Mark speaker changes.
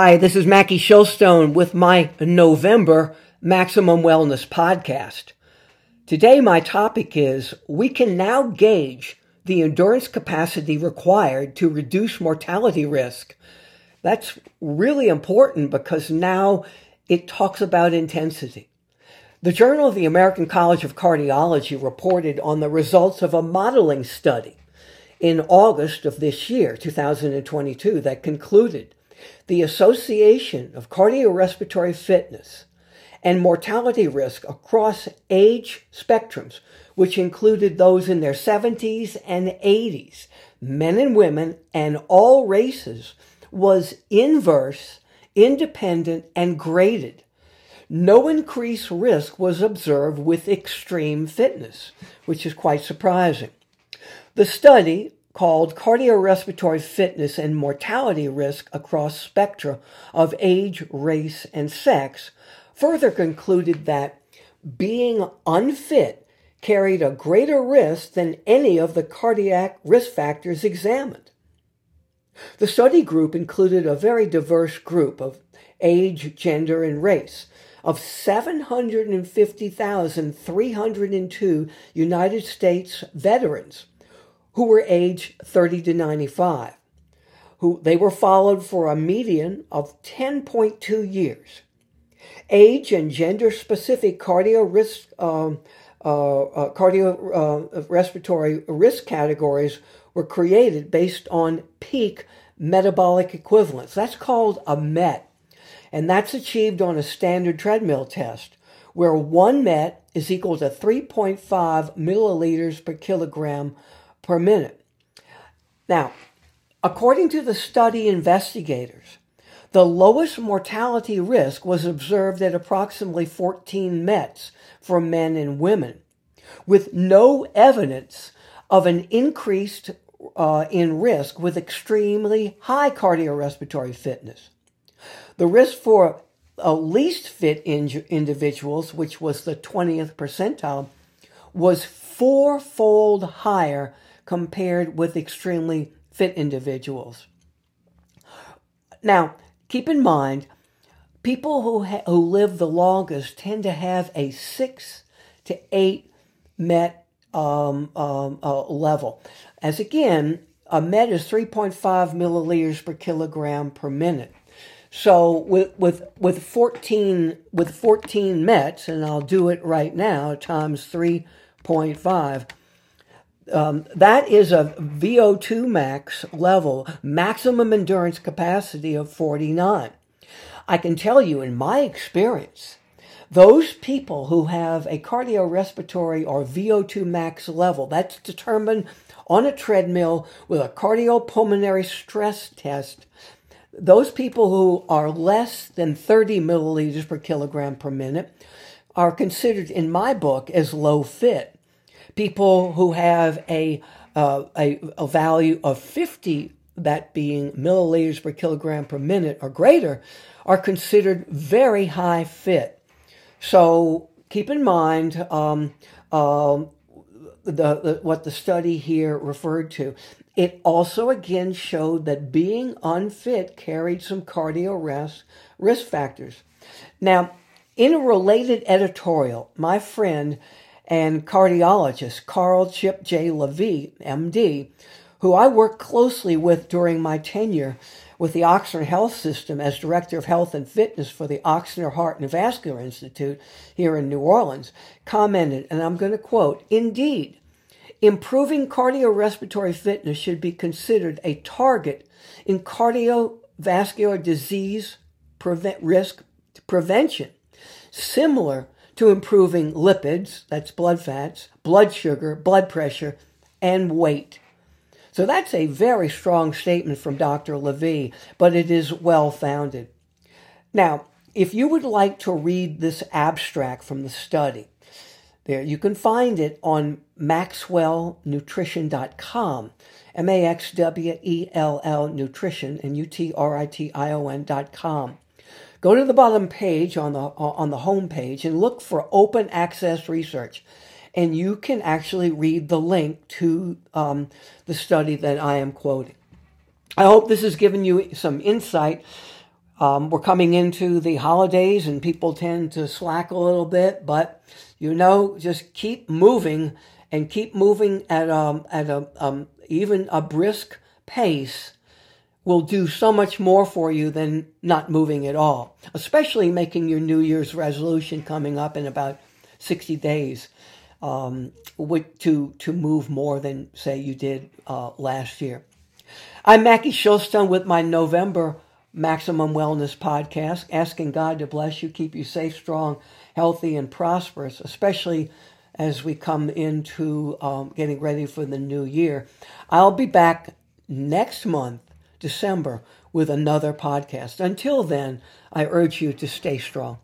Speaker 1: Hi, this is Mackie Shilstone with my November Maximum Wellness podcast. Today, my topic is we can now gauge the endurance capacity required to reduce mortality risk. That's really important because now it talks about intensity. The Journal of the American College of Cardiology reported on the results of a modeling study in August of this year, 2022, that concluded the association of cardiorespiratory fitness and mortality risk across age spectrums, which included those in their 70s and 80s, men and women, and all races, was inverse, independent, and graded. No increased risk was observed with extreme fitness, which is quite surprising. The study called Cardiorespiratory Fitness and Mortality Risk Across Spectra of Age, Race, and Sex, further concluded that being unfit carried a greater risk than any of the cardiac risk factors examined. The study group included a very diverse group of age, gender, and race of 750,302 United States veterans who were aged 30 to 95. Who they were followed for a median of 10.2 years. Age and gender specific cardio risk, um, uh, uh, cardio uh, respiratory risk categories were created based on peak metabolic equivalence. That's called a MET. And that's achieved on a standard treadmill test, where one MET is equal to 3.5 milliliters per kilogram per minute. Now, according to the study investigators, the lowest mortality risk was observed at approximately 14 METs for men and women, with no evidence of an increased uh, in risk with extremely high cardiorespiratory fitness. The risk for uh, least fit in- individuals, which was the 20th percentile, was fourfold higher compared with extremely fit individuals. Now, keep in mind, people who, ha- who live the longest tend to have a six to eight MET um, um, uh, level. As again, a MET is 3.5 milliliters per kilogram per minute. So with with with 14 with 14 METs, and I'll do it right now times 3.5 um, that is a VO2 max level, maximum endurance capacity of 49. I can tell you in my experience, those people who have a cardiorespiratory or VO2 max level, that's determined on a treadmill with a cardiopulmonary stress test, those people who are less than 30 milliliters per kilogram per minute are considered, in my book, as low fit people who have a, uh, a, a value of 50, that being milliliters per kilogram per minute or greater, are considered very high fit. So keep in mind um, um, the, the, what the study here referred to. It also again showed that being unfit carried some cardio risk, risk factors. Now, in a related editorial, my friend and cardiologist Carl Chip J. Lavie, MD, who I worked closely with during my tenure with the Ochsner Health System as Director of Health and Fitness for the Ochsner Heart and Vascular Institute here in New Orleans, commented, and I'm going to quote, Indeed, improving cardiorespiratory fitness should be considered a target in cardiovascular disease prevent, risk prevention, similar to improving lipids, that's blood fats, blood sugar, blood pressure, and weight. So that's a very strong statement from Dr. Lavie, but it is well founded. Now, if you would like to read this abstract from the study, there you can find it on maxwellnutrition.com, M A X W E L L nutrition and U T R I T I O N.com. Go to the bottom page on the on the home page and look for open access research, and you can actually read the link to um, the study that I am quoting. I hope this has given you some insight Um, we're coming into the holidays and people tend to slack a little bit, but you know, just keep moving and keep moving at um, at a um, even a brisk pace will do so much more for you than not moving at all, especially making your New Year's resolution coming up in about 60 days um, to, to move more than, say, you did uh, last year. I'm Mackie Shilstone with my November Maximum Wellness podcast, asking God to bless you, keep you safe, strong, healthy, and prosperous, especially as we come into um, getting ready for the new year. I'll be back next month December with another podcast. Until then, I urge you to stay strong.